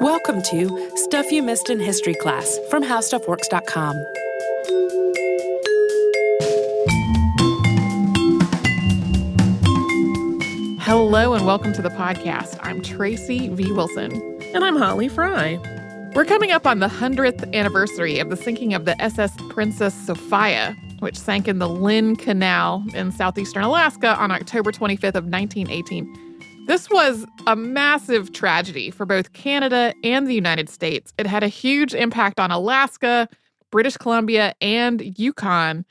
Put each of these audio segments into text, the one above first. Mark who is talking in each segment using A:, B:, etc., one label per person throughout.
A: Welcome to Stuff You Missed in History Class from HowStuffWorks.com.
B: Hello and welcome to the podcast. I'm Tracy V. Wilson.
C: And I'm Holly Fry.
B: We're coming up on the 100th anniversary of the sinking of the SS Princess Sophia, which sank in the Lynn Canal in southeastern Alaska on October 25th of 1918. This was a massive tragedy for both Canada and the United States. It had a huge impact on Alaska, British Columbia, and Yukon.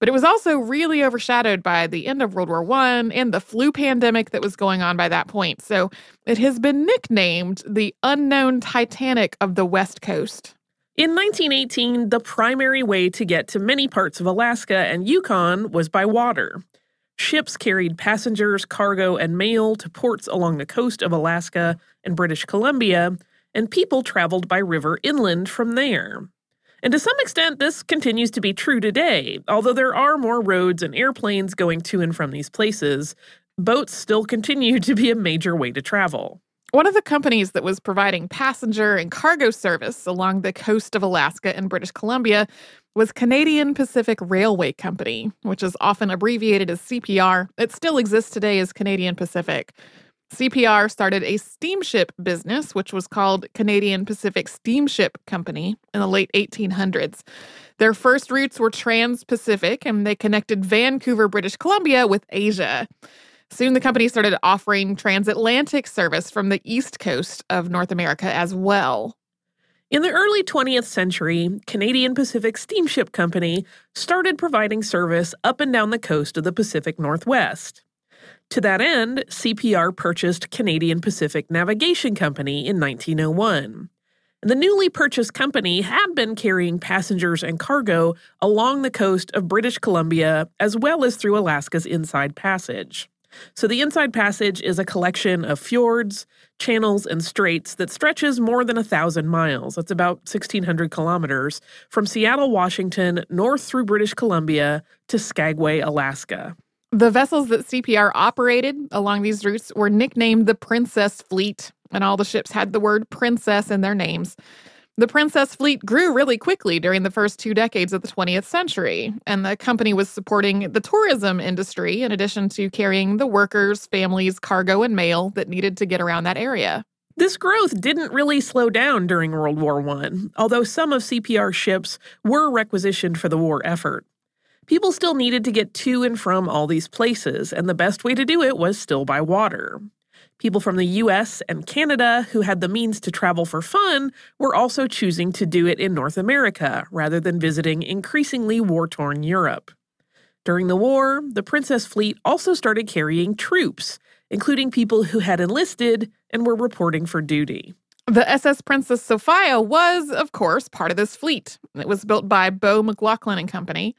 B: But it was also really overshadowed by the end of World War I and the flu pandemic that was going on by that point. So it has been nicknamed the unknown Titanic of the West Coast.
C: In 1918, the primary way to get to many parts of Alaska and Yukon was by water. Ships carried passengers, cargo, and mail to ports along the coast of Alaska and British Columbia, and people traveled by river inland from there. And to some extent, this continues to be true today. Although there are more roads and airplanes going to and from these places, boats still continue to be a major way to travel.
B: One of the companies that was providing passenger and cargo service along the coast of Alaska and British Columbia was Canadian Pacific Railway Company, which is often abbreviated as CPR. It still exists today as Canadian Pacific. CPR started a steamship business, which was called Canadian Pacific Steamship Company in the late 1800s. Their first routes were trans Pacific, and they connected Vancouver, British Columbia with Asia. Soon the company started offering transatlantic service from the east coast of North America as well.
C: In the early 20th century, Canadian Pacific Steamship Company started providing service up and down the coast of the Pacific Northwest. To that end, CPR purchased Canadian Pacific Navigation Company in 1901. And the newly purchased company had been carrying passengers and cargo along the coast of British Columbia as well as through Alaska's Inside Passage. So, the Inside Passage is a collection of fjords, channels, and straits that stretches more than a thousand miles. That's about 1,600 kilometers from Seattle, Washington, north through British Columbia to Skagway, Alaska.
B: The vessels that CPR operated along these routes were nicknamed the Princess Fleet, and all the ships had the word princess in their names. The Princess Fleet grew really quickly during the first two decades of the 20th century, and the company was supporting the tourism industry in addition to carrying the workers, families, cargo, and mail that needed to get around that area.
C: This growth didn't really slow down during World War I, although some of CPR's ships were requisitioned for the war effort. People still needed to get to and from all these places, and the best way to do it was still by water. People from the US and Canada who had the means to travel for fun were also choosing to do it in North America rather than visiting increasingly war torn Europe. During the war, the Princess Fleet also started carrying troops, including people who had enlisted and were reporting for duty.
B: The SS Princess Sophia was, of course, part of this fleet. It was built by Bow McLachlan and Company.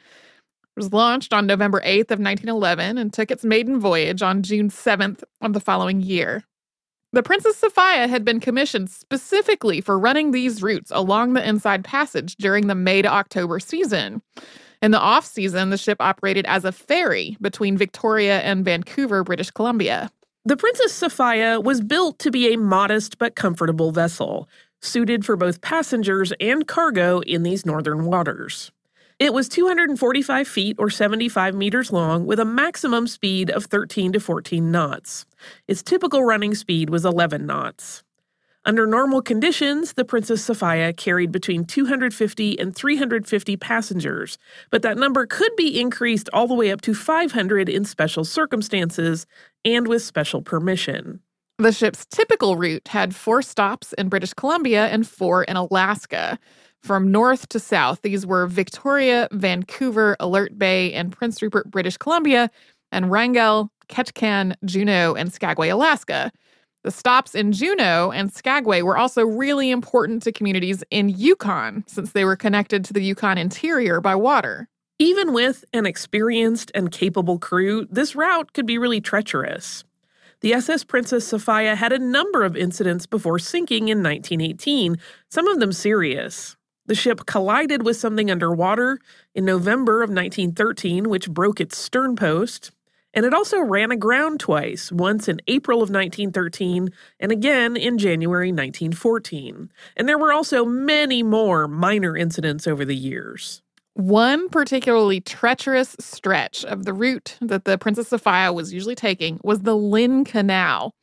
B: Was launched on November 8th of 1911 and took its maiden voyage on June 7th of the following year. The Princess Sophia had been commissioned specifically for running these routes along the Inside Passage during the May to October season. In the off season, the ship operated as a ferry between Victoria and Vancouver, British Columbia.
C: The Princess Sophia was built to be a modest but comfortable vessel, suited for both passengers and cargo in these northern waters. It was 245 feet or 75 meters long with a maximum speed of 13 to 14 knots. Its typical running speed was 11 knots. Under normal conditions, the Princess Sophia carried between 250 and 350 passengers, but that number could be increased all the way up to 500 in special circumstances and with special permission.
B: The ship's typical route had four stops in British Columbia and four in Alaska. From north to south, these were Victoria, Vancouver, Alert Bay, and Prince Rupert, British Columbia, and Wrangell, Ketchikan, Juneau, and Skagway, Alaska. The stops in Juneau and Skagway were also really important to communities in Yukon since they were connected to the Yukon interior by water.
C: Even with an experienced and capable crew, this route could be really treacherous. The SS Princess Sophia had a number of incidents before sinking in 1918, some of them serious. The ship collided with something underwater in November of 1913, which broke its stern post. And it also ran aground twice, once in April of 1913 and again in January 1914. And there were also many more minor incidents over the years.
B: One particularly treacherous stretch of the route that the Princess Sophia was usually taking was the Lynn Canal.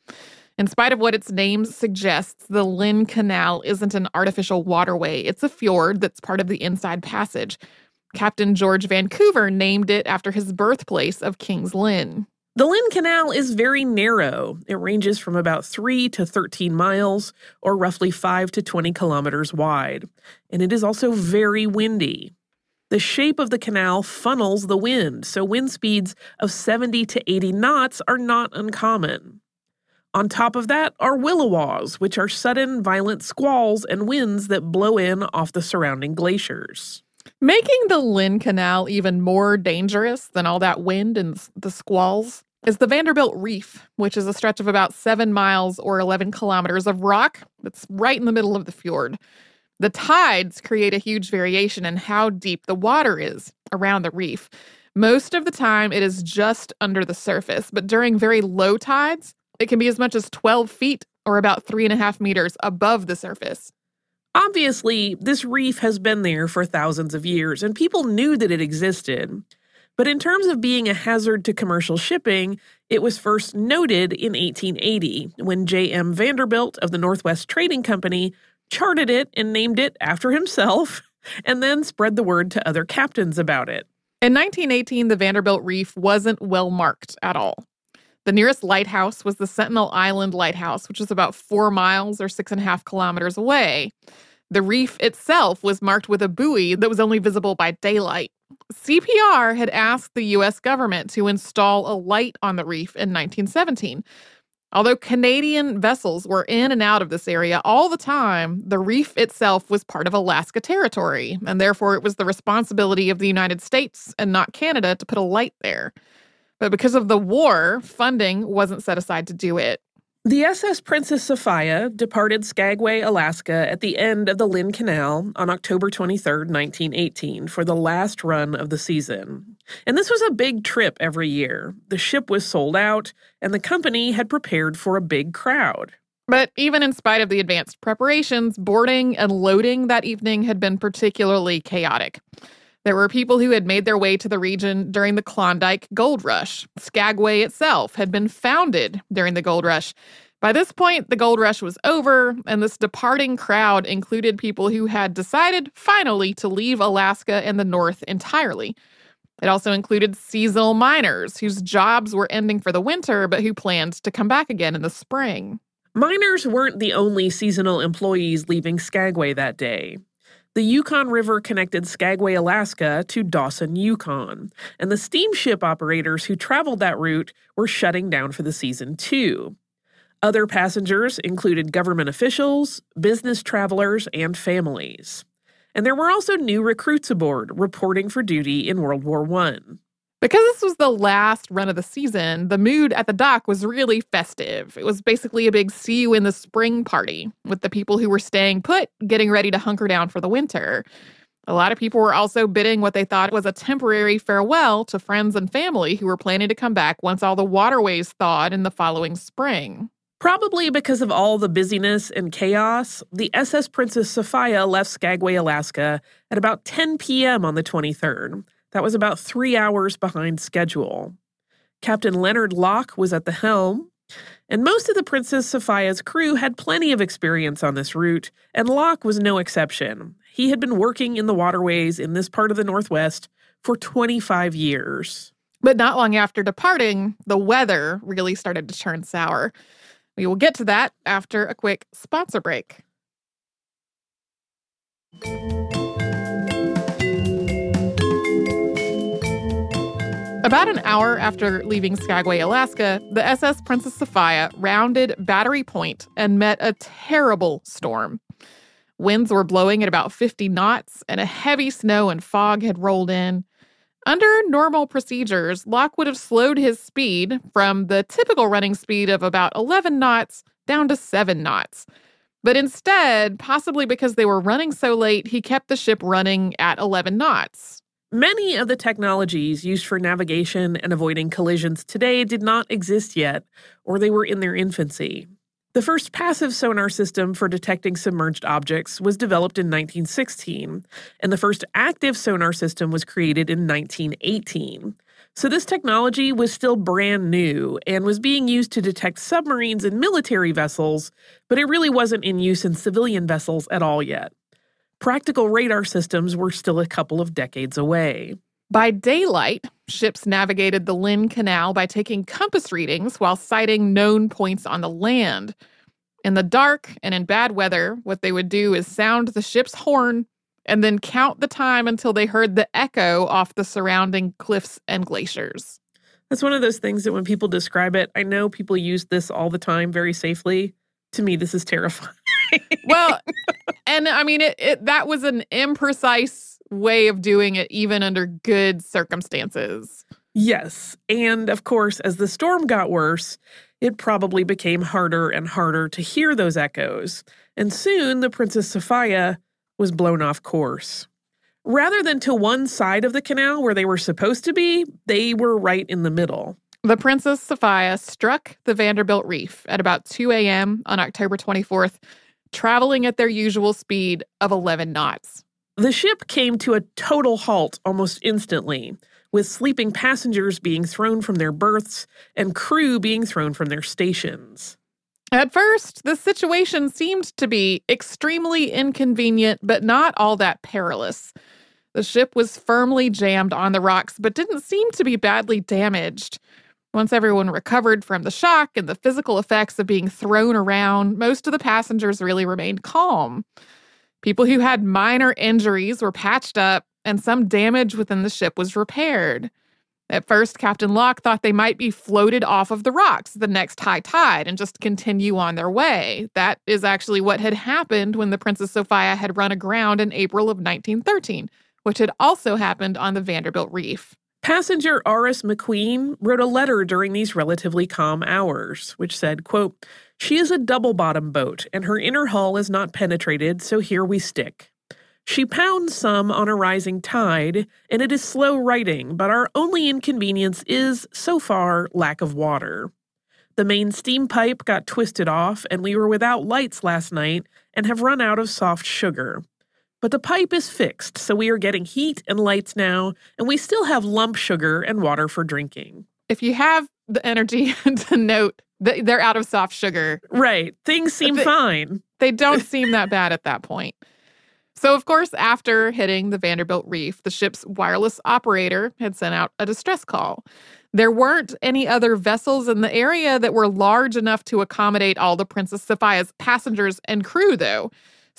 B: In spite of what its name suggests, the Lynn Canal isn't an artificial waterway. It's a fjord that's part of the Inside Passage. Captain George Vancouver named it after his birthplace of King's Lynn.
C: The Lynn Canal is very narrow. It ranges from about 3 to 13 miles, or roughly 5 to 20 kilometers wide. And it is also very windy. The shape of the canal funnels the wind, so wind speeds of 70 to 80 knots are not uncommon. On top of that are williwaws, which are sudden violent squalls and winds that blow in off the surrounding glaciers.
B: Making the Lynn Canal even more dangerous than all that wind and the squalls is the Vanderbilt Reef, which is a stretch of about seven miles or 11 kilometers of rock that's right in the middle of the fjord. The tides create a huge variation in how deep the water is around the reef. Most of the time, it is just under the surface, but during very low tides, it can be as much as 12 feet or about three and a half meters above the surface.
C: Obviously, this reef has been there for thousands of years, and people knew that it existed. But in terms of being a hazard to commercial shipping, it was first noted in 1880 when J.M. Vanderbilt of the Northwest Trading Company charted it and named it after himself, and then spread the word to other captains about it.
B: In 1918, the Vanderbilt Reef wasn't well marked at all. The nearest lighthouse was the Sentinel Island Lighthouse, which was about four miles or six and a half kilometers away. The reef itself was marked with a buoy that was only visible by daylight. CPR had asked the US government to install a light on the reef in 1917. Although Canadian vessels were in and out of this area all the time, the reef itself was part of Alaska territory, and therefore it was the responsibility of the United States and not Canada to put a light there. But because of the war, funding wasn't set aside to do it.
C: The SS Princess Sophia departed Skagway, Alaska at the end of the Lynn Canal on October 23, 1918, for the last run of the season. And this was a big trip every year. The ship was sold out, and the company had prepared for a big crowd.
B: But even in spite of the advanced preparations, boarding and loading that evening had been particularly chaotic. There were people who had made their way to the region during the Klondike Gold Rush. Skagway itself had been founded during the Gold Rush. By this point, the gold rush was over, and this departing crowd included people who had decided finally to leave Alaska and the North entirely. It also included seasonal miners whose jobs were ending for the winter, but who planned to come back again in the spring.
C: Miners weren't the only seasonal employees leaving Skagway that day. The Yukon River connected Skagway, Alaska to Dawson, Yukon, and the steamship operators who traveled that route were shutting down for the season too. Other passengers included government officials, business travelers, and families. And there were also new recruits aboard reporting for duty in World War I.
B: Because this was the last run of the season, the mood at the dock was really festive. It was basically a big see you in the spring party, with the people who were staying put getting ready to hunker down for the winter. A lot of people were also bidding what they thought was a temporary farewell to friends and family who were planning to come back once all the waterways thawed in the following spring.
C: Probably because of all the busyness and chaos, the SS Princess Sophia left Skagway, Alaska at about 10 p.m. on the 23rd. That was about three hours behind schedule. Captain Leonard Locke was at the helm, and most of the Princess Sophia's crew had plenty of experience on this route, and Locke was no exception. He had been working in the waterways in this part of the Northwest for 25 years.
B: But not long after departing, the weather really started to turn sour. We will get to that after a quick sponsor break. About an hour after leaving Skagway, Alaska, the SS Princess Sophia rounded Battery Point and met a terrible storm. Winds were blowing at about 50 knots, and a heavy snow and fog had rolled in. Under normal procedures, Locke would have slowed his speed from the typical running speed of about 11 knots down to 7 knots. But instead, possibly because they were running so late, he kept the ship running at 11 knots.
C: Many of the technologies used for navigation and avoiding collisions today did not exist yet, or they were in their infancy. The first passive sonar system for detecting submerged objects was developed in 1916, and the first active sonar system was created in 1918. So, this technology was still brand new and was being used to detect submarines and military vessels, but it really wasn't in use in civilian vessels at all yet. Practical radar systems were still a couple of decades away.
B: By daylight, ships navigated the Lynn Canal by taking compass readings while sighting known points on the land. In the dark and in bad weather, what they would do is sound the ship's horn and then count the time until they heard the echo off the surrounding cliffs and glaciers.
C: That's one of those things that when people describe it, I know people use this all the time very safely. To me, this is terrifying.
B: Well, and I mean, it, it that was an imprecise way of doing it, even under good circumstances.
C: Yes. And of course, as the storm got worse, it probably became harder and harder to hear those echoes. And soon the Princess Sophia was blown off course. Rather than to one side of the canal where they were supposed to be, they were right in the middle.
B: The Princess Sophia struck the Vanderbilt Reef at about 2 a.m. on October 24th, traveling at their usual speed of 11 knots.
C: The ship came to a total halt almost instantly, with sleeping passengers being thrown from their berths and crew being thrown from their stations.
B: At first, the situation seemed to be extremely inconvenient, but not all that perilous. The ship was firmly jammed on the rocks, but didn't seem to be badly damaged. Once everyone recovered from the shock and the physical effects of being thrown around, most of the passengers really remained calm. People who had minor injuries were patched up, and some damage within the ship was repaired. At first, Captain Locke thought they might be floated off of the rocks the next high tide and just continue on their way. That is actually what had happened when the Princess Sophia had run aground in April of 1913, which had also happened on the Vanderbilt Reef.
C: Passenger Horace McQueen wrote a letter during these relatively calm hours, which said, quote, She is a double bottom boat, and her inner hull is not penetrated, so here we stick. She pounds some on a rising tide, and it is slow righting, but our only inconvenience is, so far, lack of water. The main steam pipe got twisted off, and we were without lights last night and have run out of soft sugar. But the pipe is fixed, so we are getting heat and lights now, and we still have lump sugar and water for drinking.
B: If you have the energy to note that they're out of soft sugar.
C: Right. Things seem
B: they,
C: fine.
B: They don't seem that bad at that point. So, of course, after hitting the Vanderbilt Reef, the ship's wireless operator had sent out a distress call. There weren't any other vessels in the area that were large enough to accommodate all the Princess Sophia's passengers and crew, though.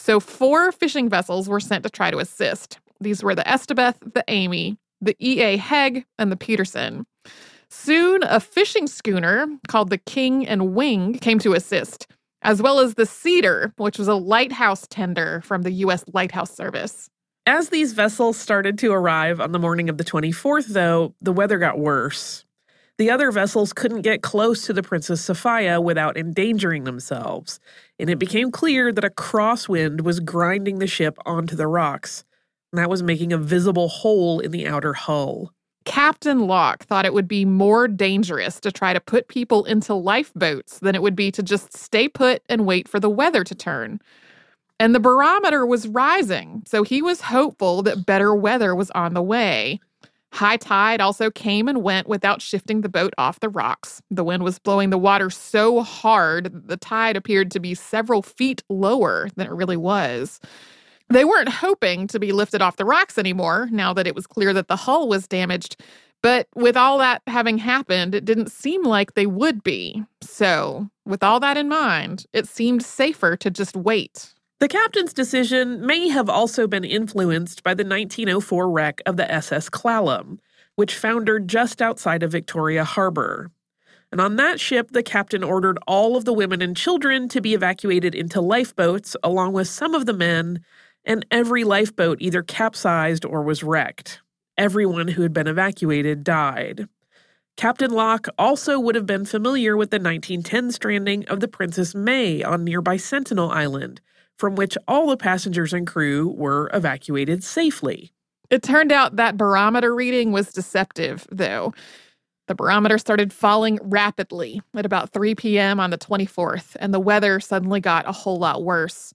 B: So, four fishing vessels were sent to try to assist. These were the Estebeth, the Amy, the E.A. Hegg, and the Peterson. Soon, a fishing schooner called the King and Wing came to assist, as well as the Cedar, which was a lighthouse tender from the U.S. Lighthouse Service.
C: As these vessels started to arrive on the morning of the 24th, though, the weather got worse. The other vessels couldn't get close to the Princess Sophia without endangering themselves, and it became clear that a crosswind was grinding the ship onto the rocks, and that was making a visible hole in the outer hull.
B: Captain Locke thought it would be more dangerous to try to put people into lifeboats than it would be to just stay put and wait for the weather to turn. And the barometer was rising, so he was hopeful that better weather was on the way. High tide also came and went without shifting the boat off the rocks. The wind was blowing the water so hard that the tide appeared to be several feet lower than it really was. They weren't hoping to be lifted off the rocks anymore now that it was clear that the hull was damaged. But with all that having happened, it didn't seem like they would be. So, with all that in mind, it seemed safer to just wait.
C: The captain's decision may have also been influenced by the 1904 wreck of the SS Clallam, which foundered just outside of Victoria Harbor. And on that ship, the captain ordered all of the women and children to be evacuated into lifeboats, along with some of the men, and every lifeboat either capsized or was wrecked. Everyone who had been evacuated died. Captain Locke also would have been familiar with the 1910 stranding of the Princess May on nearby Sentinel Island, from which all the passengers and crew were evacuated safely.
B: It turned out that barometer reading was deceptive, though. The barometer started falling rapidly at about 3 p.m. on the 24th, and the weather suddenly got a whole lot worse.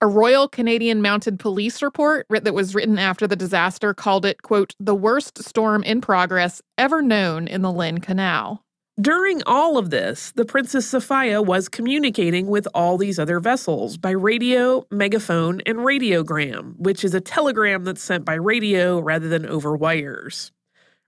B: A Royal Canadian Mounted Police report that was written after the disaster called it, quote, the worst storm in progress ever known in the Lynn Canal.
C: During all of this, the Princess Sophia was communicating with all these other vessels by radio, megaphone, and radiogram, which is a telegram that's sent by radio rather than over wires.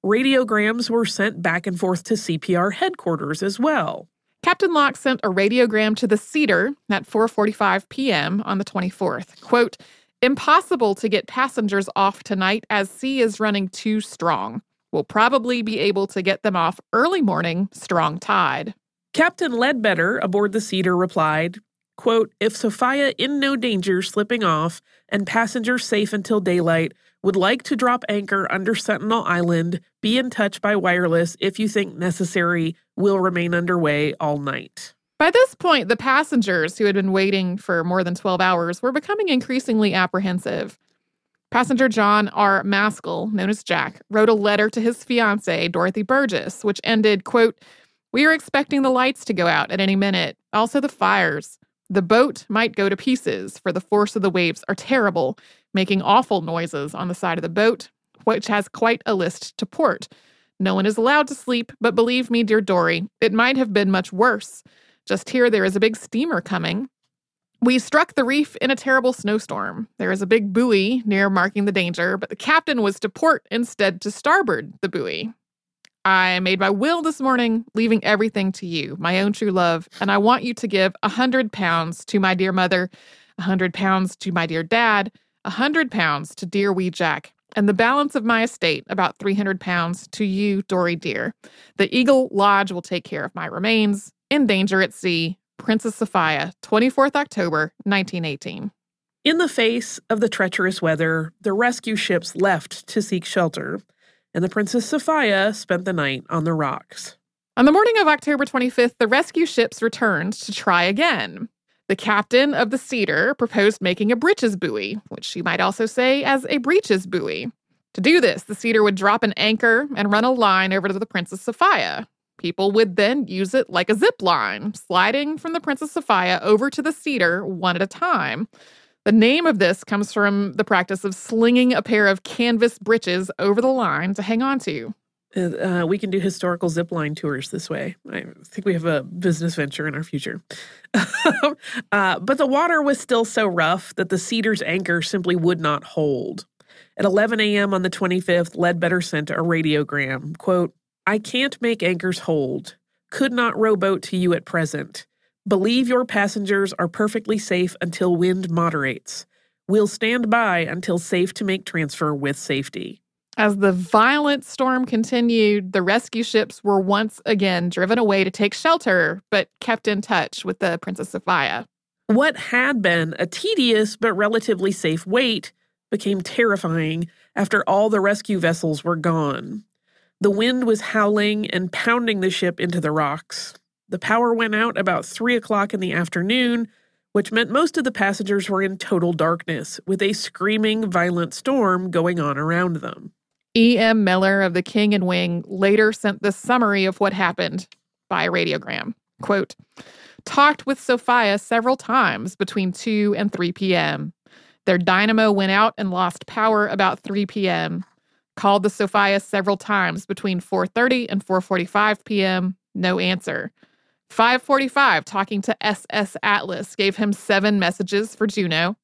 C: Radiograms were sent back and forth to CPR headquarters as well.
B: Captain Locke sent a radiogram to the Cedar at 4:45 p.m. on the 24th. Quote, "Impossible to get passengers off tonight as sea is running too strong. We'll probably be able to get them off early morning, strong tide."
C: Captain Ledbetter aboard the Cedar replied, quote, "If Sophia in no danger slipping off and passengers safe until daylight, would like to drop anchor under Sentinel Island, be in touch by wireless if you think necessary, will remain underway all night.
B: By this point, the passengers who had been waiting for more than 12 hours were becoming increasingly apprehensive. Passenger John R. Maskell, known as Jack, wrote a letter to his fiancee, Dorothy Burgess, which ended, quote, We are expecting the lights to go out at any minute, also the fires. The boat might go to pieces, for the force of the waves are terrible, making awful noises on the side of the boat, which has quite a list to port. No one is allowed to sleep, but believe me, dear Dory, it might have been much worse. Just here, there is a big steamer coming. We struck the reef in a terrible snowstorm. There is a big buoy near marking the danger, but the captain was to port instead to starboard the buoy. I made my will this morning, leaving everything to you, my own true love, and I want you to give a hundred pounds to my dear mother, a hundred pounds to my dear dad, a hundred pounds to dear wee Jack, and the balance of my estate, about 300 pounds, to you, Dory dear. The Eagle Lodge will take care of my remains. In danger at sea, Princess Sophia, 24th October, 1918.
C: In the face of the treacherous weather, the rescue ships left to seek shelter, and the Princess Sophia spent the night on the rocks.
B: On the morning of October 25th, the rescue ships returned to try again. The captain of the Cedar proposed making a breeches buoy, which you might also say as a breeches buoy. To do this, the Cedar would drop an anchor and run a line over to the Princess Sophia. People would then use it like a zip line, sliding from the Princess Sophia over to the Cedar one at a time. The name of this comes from the practice of slinging a pair of canvas breeches over the line to hang onto.
C: Uh, we can do historical zip line tours this way. I think we have a business venture in our future. uh, but the water was still so rough that the Cedar's anchor simply would not hold. At 11 a.m. on the 25th, Ledbetter sent a radiogram, quote, I can't make anchors hold. Could not row boat to you at present. Believe your passengers are perfectly safe until wind moderates. We'll stand by until safe to make transfer with safety.
B: As the violent storm continued, the rescue ships were once again driven away to take shelter, but kept in touch with the Princess Sophia.
C: What had been a tedious but relatively safe wait became terrifying after all the rescue vessels were gone. The wind was howling and pounding the ship into the rocks. The power went out about three o'clock in the afternoon, which meant most of the passengers were in total darkness, with a screaming, violent storm going on around them.
B: E.M. Miller of the King and Wing later sent the summary of what happened by radiogram. Quote, talked with Sophia several times between 2 and 3 p.m. Their dynamo went out and lost power about 3 p.m. Called the Sophia several times between 4:30 and 4:45 p.m. No answer. 5:45 talking to SS Atlas gave him 7 messages for Juneau.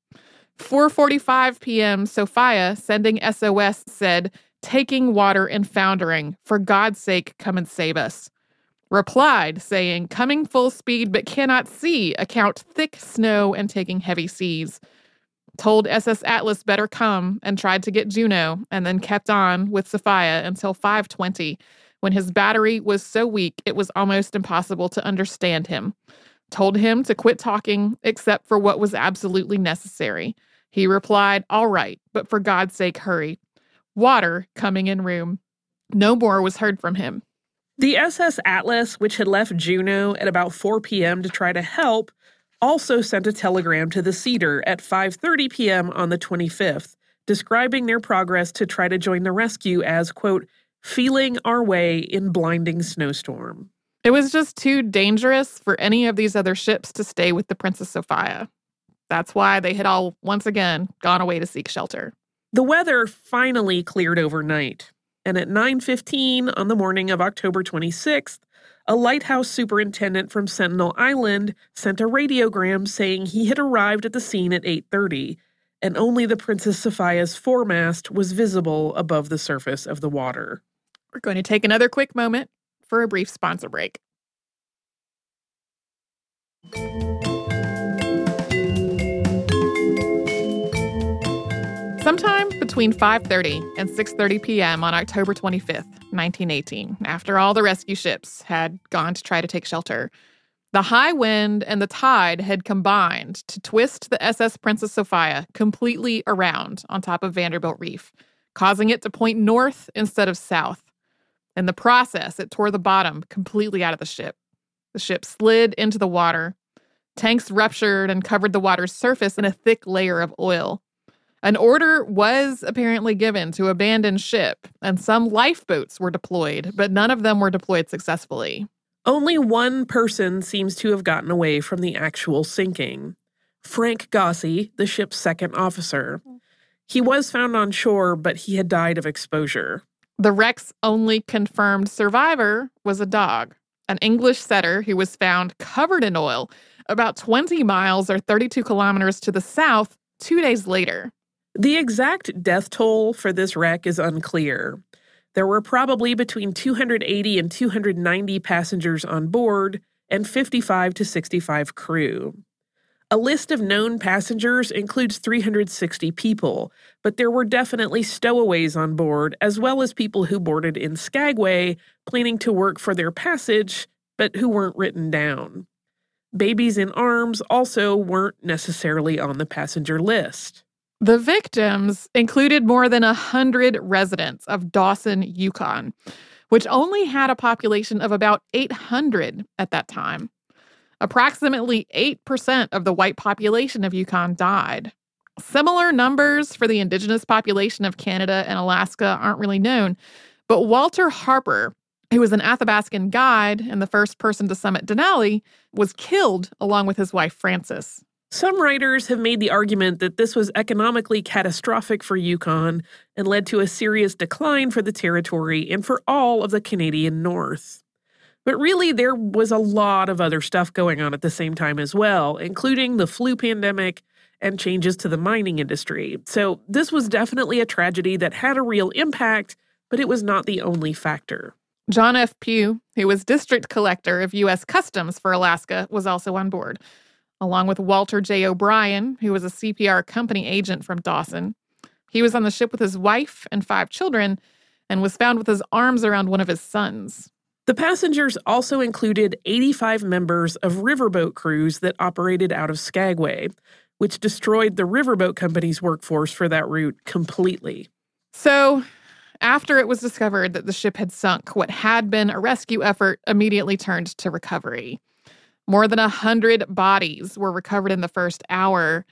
B: 4:45 p.m. Sophia sending SOS said taking water and foundering. For God's sake, come and save us. Replied, saying, Coming full speed, but cannot see, account thick snow and taking heavy seas. Told SS Atlas better come and tried to get Juneau, and then kept on with Sophia until 520, when his battery was so weak it was almost impossible to understand him. Told him to quit talking except for what was absolutely necessary. He replied, All right, but for God's sake, hurry water coming in room. No more was heard from him.
C: The SS Atlas, which had left Juneau at about 4 p.m. to try to help, also sent a telegram to the Cedar at 5:30 p.m. on the 25th, describing their progress to try to join the rescue as, quote, feeling our way in blinding snowstorm.
B: It was just too dangerous for any of these other ships to stay with the Princess Sophia. That's why they had all once again gone away to seek shelter.
C: The weather finally cleared overnight, and at 9:15 on the morning of October 26th, a lighthouse superintendent from Sentinel Island sent a radiogram saying he had arrived at the scene at 8:30 and only the Princess Sophia's foremast was visible above the surface of the water.
B: We're going to take another quick moment for a brief sponsor break. Sometime between 5:30 and 6:30 p.m. on October 25th, 1918, after all the rescue ships had gone to try to take shelter, the high wind and the tide had combined to twist the SS Princess Sophia completely around on top of Vanderbilt Reef, causing it to point north instead of south. In the process, it tore the bottom completely out of the ship. The ship slid into the water. Tanks ruptured and covered the water's surface in a thick layer of oil. An order was apparently given to abandon ship, and some lifeboats were deployed, but none of them were deployed successfully.
C: Only one person seems to have gotten away from the actual sinking Frank Gosse, the ship's second officer. He was found on shore, but he had died of exposure.
B: The wreck's only confirmed survivor was a dog, an English setter who was found covered in oil about 20 miles or 32 kilometers to the south two days later.
C: The exact death toll for this wreck is unclear. There were probably between 280 and 290 passengers on board and 55 to 65 crew. A list of known passengers includes 360 people, but there were definitely stowaways on board, as well as people who boarded in Skagway planning to work for their passage, but who weren't written down. Babies in arms also weren't necessarily on the passenger list.
B: The victims included more than 100 residents of Dawson, Yukon, which only had a population of about 800 at that time. Approximately 8% of the white population of Yukon died. Similar numbers for the indigenous population of Canada and Alaska aren't really known, but Walter Harper, who was an Athabascan guide and the first person to summit Denali, was killed along with his wife Frances.
C: Some writers have made the argument that this was economically catastrophic for Yukon and led to a serious decline for the territory and for all of the Canadian North. But really, there was a lot of other stuff going on at the same time as well, including the flu pandemic and changes to the mining industry. So, this was definitely a tragedy that had a real impact, but it was not the only factor.
B: John F. Pugh, who was district collector of U.S. Customs for Alaska, was also on board along with Walter J. O'Brien, who was a CPR company agent from Dawson. He was on the ship with his wife and five children and was found with his arms around one of his sons.
C: The passengers also included 85 members of riverboat crews that operated out of Skagway, which destroyed the riverboat company's workforce for that route completely.
B: So, after it was discovered that the ship had sunk, what had been a rescue effort immediately turned to recovery. More than a hundred bodies were recovered in the first hour.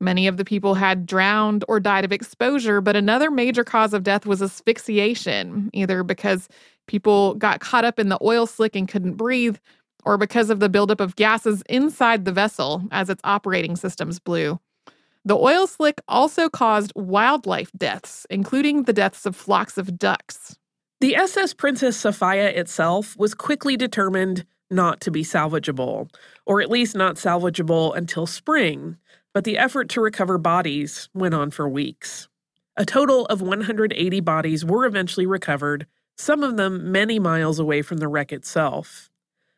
B: Many of the people had drowned or died of exposure, but another major cause of death was asphyxiation, either because people got caught up in the oil slick and couldn't breathe, or because of the buildup of gases inside the vessel as its operating systems blew. The oil slick also caused wildlife deaths, including the deaths of flocks of ducks.
C: The SS Princess Sophia itself was quickly determined not to be salvageable, or at least not salvageable until spring, but the effort to recover bodies went on for weeks. A total of 180 bodies were eventually recovered, some of them many miles away from the wreck itself.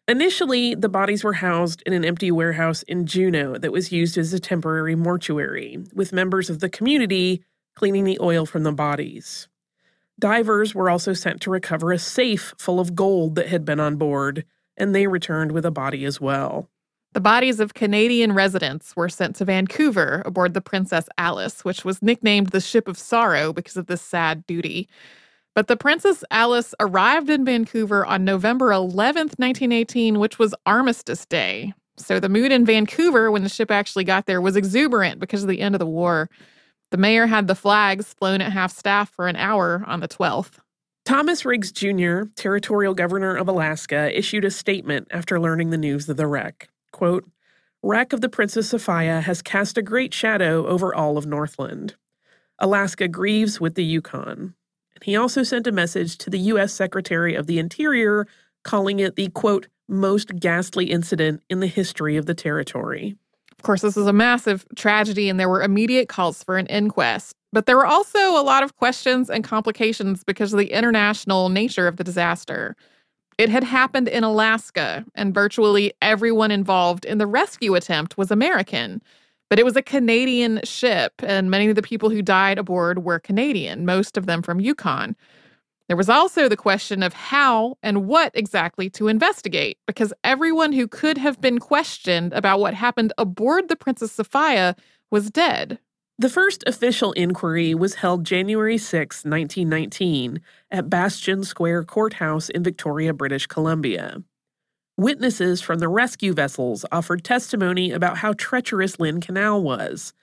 C: Initially, the bodies were housed in an empty warehouse in Juneau that was used as a temporary mortuary, with members of the community cleaning the oil from the bodies. Divers were also sent to recover a safe full of gold that had been on board, and they returned with a body as well.
B: The bodies of Canadian residents were sent to Vancouver aboard the Princess Alice, which was nicknamed the Ship of Sorrow because of this sad duty. But the Princess Alice arrived in Vancouver on November 11th, 1918, which was Armistice Day. So the mood in Vancouver when the ship actually got there was exuberant because of the end of the war. The mayor had the flags flown at half staff for an hour on the 12th.
C: Thomas Riggs Jr., territorial governor of Alaska, issued a statement after learning the news of the wreck. Quote, Wreck of the Princess Sophia has cast a great shadow over all of Northland. Alaska grieves with the Yukon. He also sent a message to the U.S. Secretary of the Interior calling it the quote, most ghastly incident in the history of the territory.
B: Of course, this is a massive tragedy, and there were immediate calls for an inquest. But there were also a lot of questions and complications because of the international nature of the disaster. It had happened in Alaska, and virtually everyone involved in the rescue attempt was American. But it was a Canadian ship, and many of the people who died aboard were Canadian, most of them from Yukon. There was also the question of how and what exactly to investigate, because everyone who could have been questioned about what happened aboard the Princess Sophia was dead.
C: The first official inquiry was held January 6, 1919, at Bastion Square Courthouse in Victoria, British Columbia. Witnesses from the rescue vessels offered testimony about how treacherous Lynn Canal was,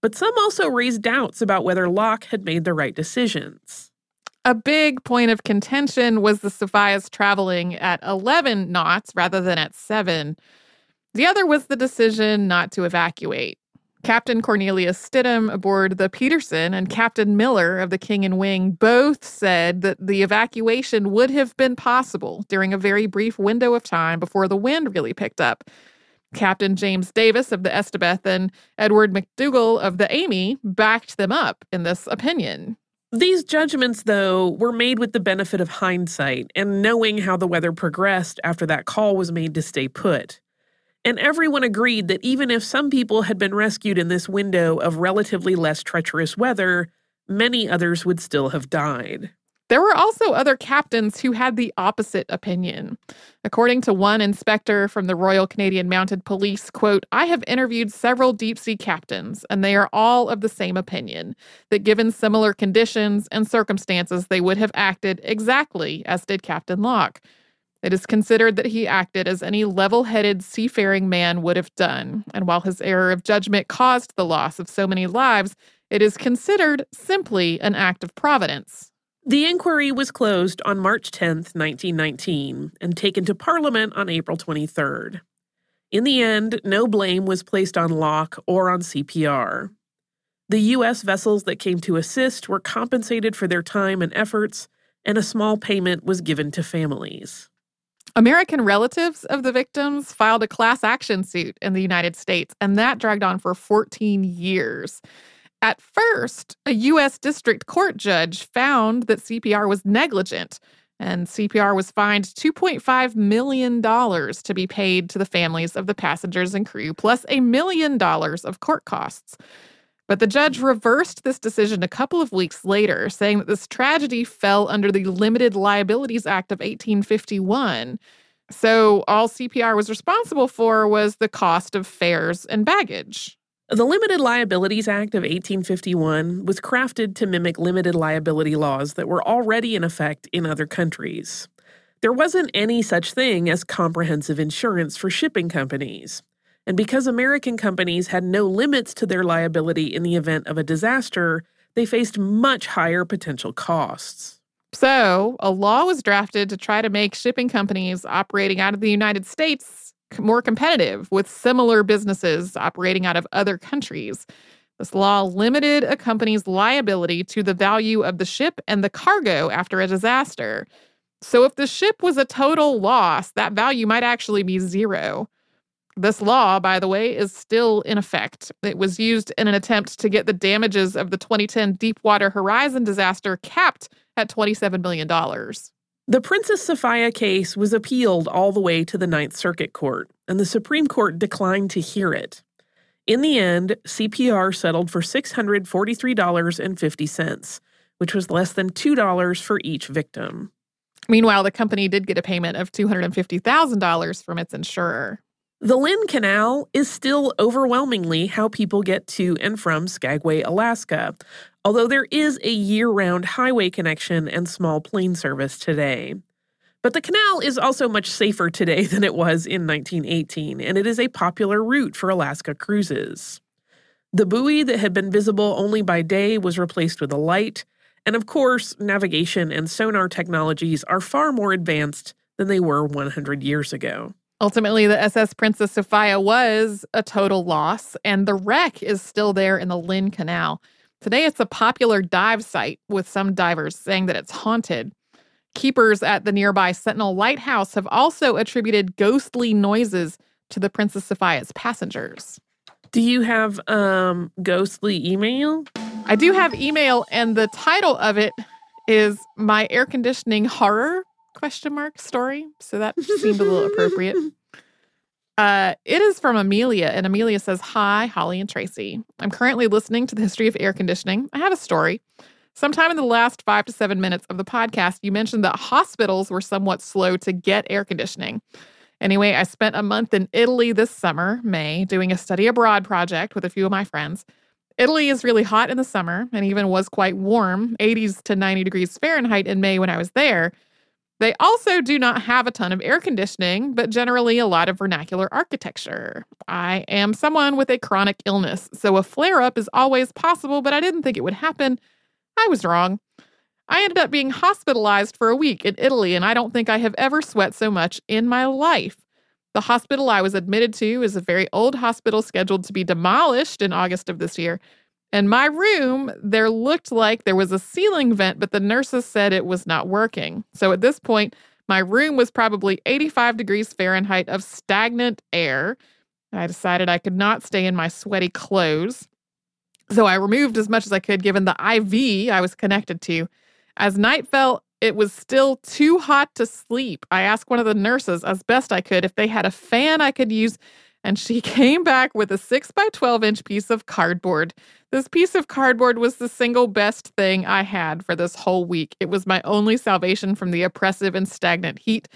C: but some also raised doubts about whether Locke had made the right decisions.
B: A big point of contention was the Sophia's traveling at 11 knots rather than at 7. The other was the decision not to evacuate. Captain Cornelius Stidham aboard the Peterson and Captain Miller of the King and Wing both said that the evacuation would have been possible during a very brief window of time before the wind really picked up. Captain James Davis of the Estebeth and Edward McDougall of the Amy backed them up in this opinion.
C: These judgments, though, were made with the benefit of hindsight and knowing how the weather progressed after that call was made to stay put. And everyone agreed that even if some people had been rescued in this window of relatively less treacherous weather, many others would still have died.
B: There were also other captains who had the opposite opinion. According to one inspector from the Royal Canadian Mounted Police, quote, I have interviewed several deep sea captains, and they are all of the same opinion that given similar conditions and circumstances, they would have acted exactly as did Captain Locke. It is considered that he acted as any level headed seafaring man would have done, and while his error of judgment caused the loss of so many lives, it is considered simply an act of providence.
C: The inquiry was closed on March 10, 1919, and taken to Parliament on April 23rd. In the end, no blame was placed on Locke or on CPR. The U.S. vessels that came to assist were compensated for their time and efforts, and a small payment was given to families.
B: American relatives of the victims filed a class action suit in the United States, and that dragged on for 14 years. At first, a U.S. District Court judge found that CPR was negligent, and CPR was fined $2.5 million to be paid to the families of the passengers and crew, plus a million dollars of court costs. But the judge reversed this decision a couple of weeks later, saying that this tragedy fell under the Limited Liabilities Act of 1851. So all CPR was responsible for was the cost of fares and baggage.
C: The Limited Liabilities Act of 1851 was crafted to mimic limited liability laws that were already in effect in other countries. There wasn't any such thing as comprehensive insurance for shipping companies. And because American companies had no limits to their liability in the event of a disaster, they faced much higher potential costs.
B: So, a law was drafted to try to make shipping companies operating out of the United States more competitive with similar businesses operating out of other countries. This law limited a company's liability to the value of the ship and the cargo after a disaster. So, if the ship was a total loss, that value might actually be zero. This law, by the way, is still in effect. It was used in an attempt to get the damages of the 2010 Deepwater Horizon disaster capped at $27 million.
C: The Princess Sophia case was appealed all the way to the Ninth Circuit Court, and the Supreme Court declined to hear it. In the end, CPR settled for $643.50, which was less than $2 for each victim.
B: Meanwhile, the company did get a payment of $250,000 from its insurer.
C: The Lynn Canal is still overwhelmingly how people get to and from Skagway, Alaska, although there is a year round highway connection and small plane service today. But the canal is also much safer today than it was in 1918, and it is a popular route for Alaska cruises. The buoy that had been visible only by day was replaced with a light, and of course, navigation and sonar technologies are far more advanced than they were 100 years ago.
B: Ultimately, the SS Princess Sophia was a total loss, and the wreck is still there in the Lynn Canal. Today, it's a popular dive site, with some divers saying that it's haunted. Keepers at the nearby Sentinel Lighthouse have also attributed ghostly noises to the Princess Sophia's passengers.
C: Do you have um ghostly email?
B: I do have email, and the title of it is "My Air Conditioning Horror?" Question mark story. So that seemed a little appropriate. Uh, it is from Amelia, and Amelia says, Hi, Holly and Tracy. I'm currently listening to the history of air conditioning. I have a story. Sometime in the last five to seven minutes of the podcast, you mentioned that hospitals were somewhat slow to get air conditioning. Anyway, I spent a month in Italy this summer, May, doing a study abroad project with a few of my friends. Italy is really hot in the summer and even was quite warm, 80s to 90 degrees Fahrenheit in May when I was there. They also do not have a ton of air conditioning, but generally a lot of vernacular architecture. I am someone with a chronic illness, so a flare up is always possible, but I didn't think it would happen. I was wrong. I ended up being hospitalized for a week in Italy, and I don't think I have ever sweat so much in my life. The hospital I was admitted to is a very old hospital scheduled to be demolished in August of this year. In my room, there looked like there was a ceiling vent, but the nurses said it was not working. So at this point, my room was probably 85 degrees Fahrenheit of stagnant air. I decided I could not stay in my sweaty clothes. So I removed as much as I could given the IV I was connected to. As night fell, it was still too hot to sleep. I asked one of the nurses, as best I could, if they had a fan I could use, and she came back with a 6 by 12 inch piece of cardboard. This piece of cardboard was the single best thing I had for this whole week. It was my only salvation from the oppressive and stagnant heat.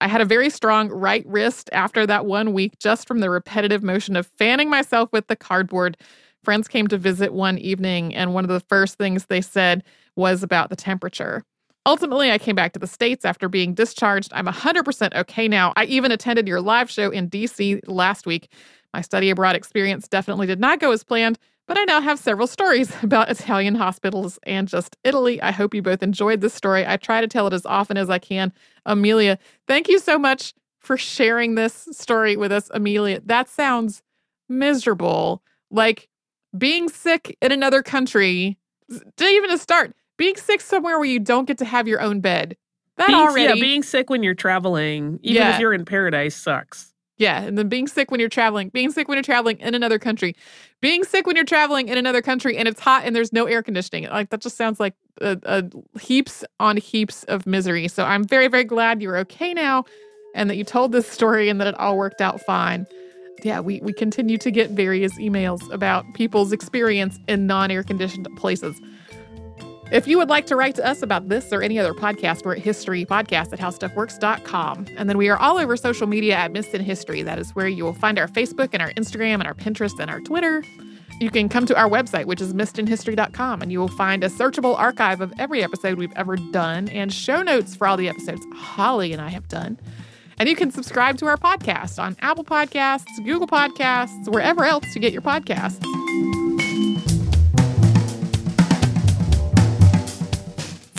B: I had a very strong right wrist after that one week just from the repetitive motion of fanning myself with the cardboard. Friends came to visit one evening, and one of the first things they said was about the temperature. Ultimately, I came back to the States after being discharged. I'm 100% okay now. I even attended your live show in DC last week. My study abroad experience definitely did not go as planned, but I now have several stories about Italian hospitals and just Italy. I hope you both enjoyed this story. I try to tell it as often as I can. Amelia, thank you so much for sharing this story with us, Amelia. That sounds miserable. Like being sick in another country, even start, being sick somewhere where you don't get to have your own bed. That
C: being,
B: already.
C: Yeah, being sick when you're traveling, even
B: Yeah.
C: if you're in paradise, sucks.
B: Yeah, and then being sick when you're traveling, being sick when you're traveling in another country, being sick when you're traveling in another country and it's hot and there's no air conditioning. Like that just sounds like a, a heaps on heaps of misery. So I'm very very glad you're okay now, and that you told this story and that it all worked out fine. Yeah, we we continue to get various emails about people's experience in non-air conditioned places. If you would like to write to us about this or any other podcast, we're at historypodcast at howstuffworks.com. And then we are all over social media at Missed in History. That is where you will find our Facebook and our Instagram and our Pinterest and our Twitter. You can come to our website, which is missedinhistory.com, and you will find a searchable archive of every episode we've ever done and show notes for all the episodes Holly and I have done. And you can subscribe to our podcast on Apple Podcasts, Google Podcasts, wherever else you get your podcasts.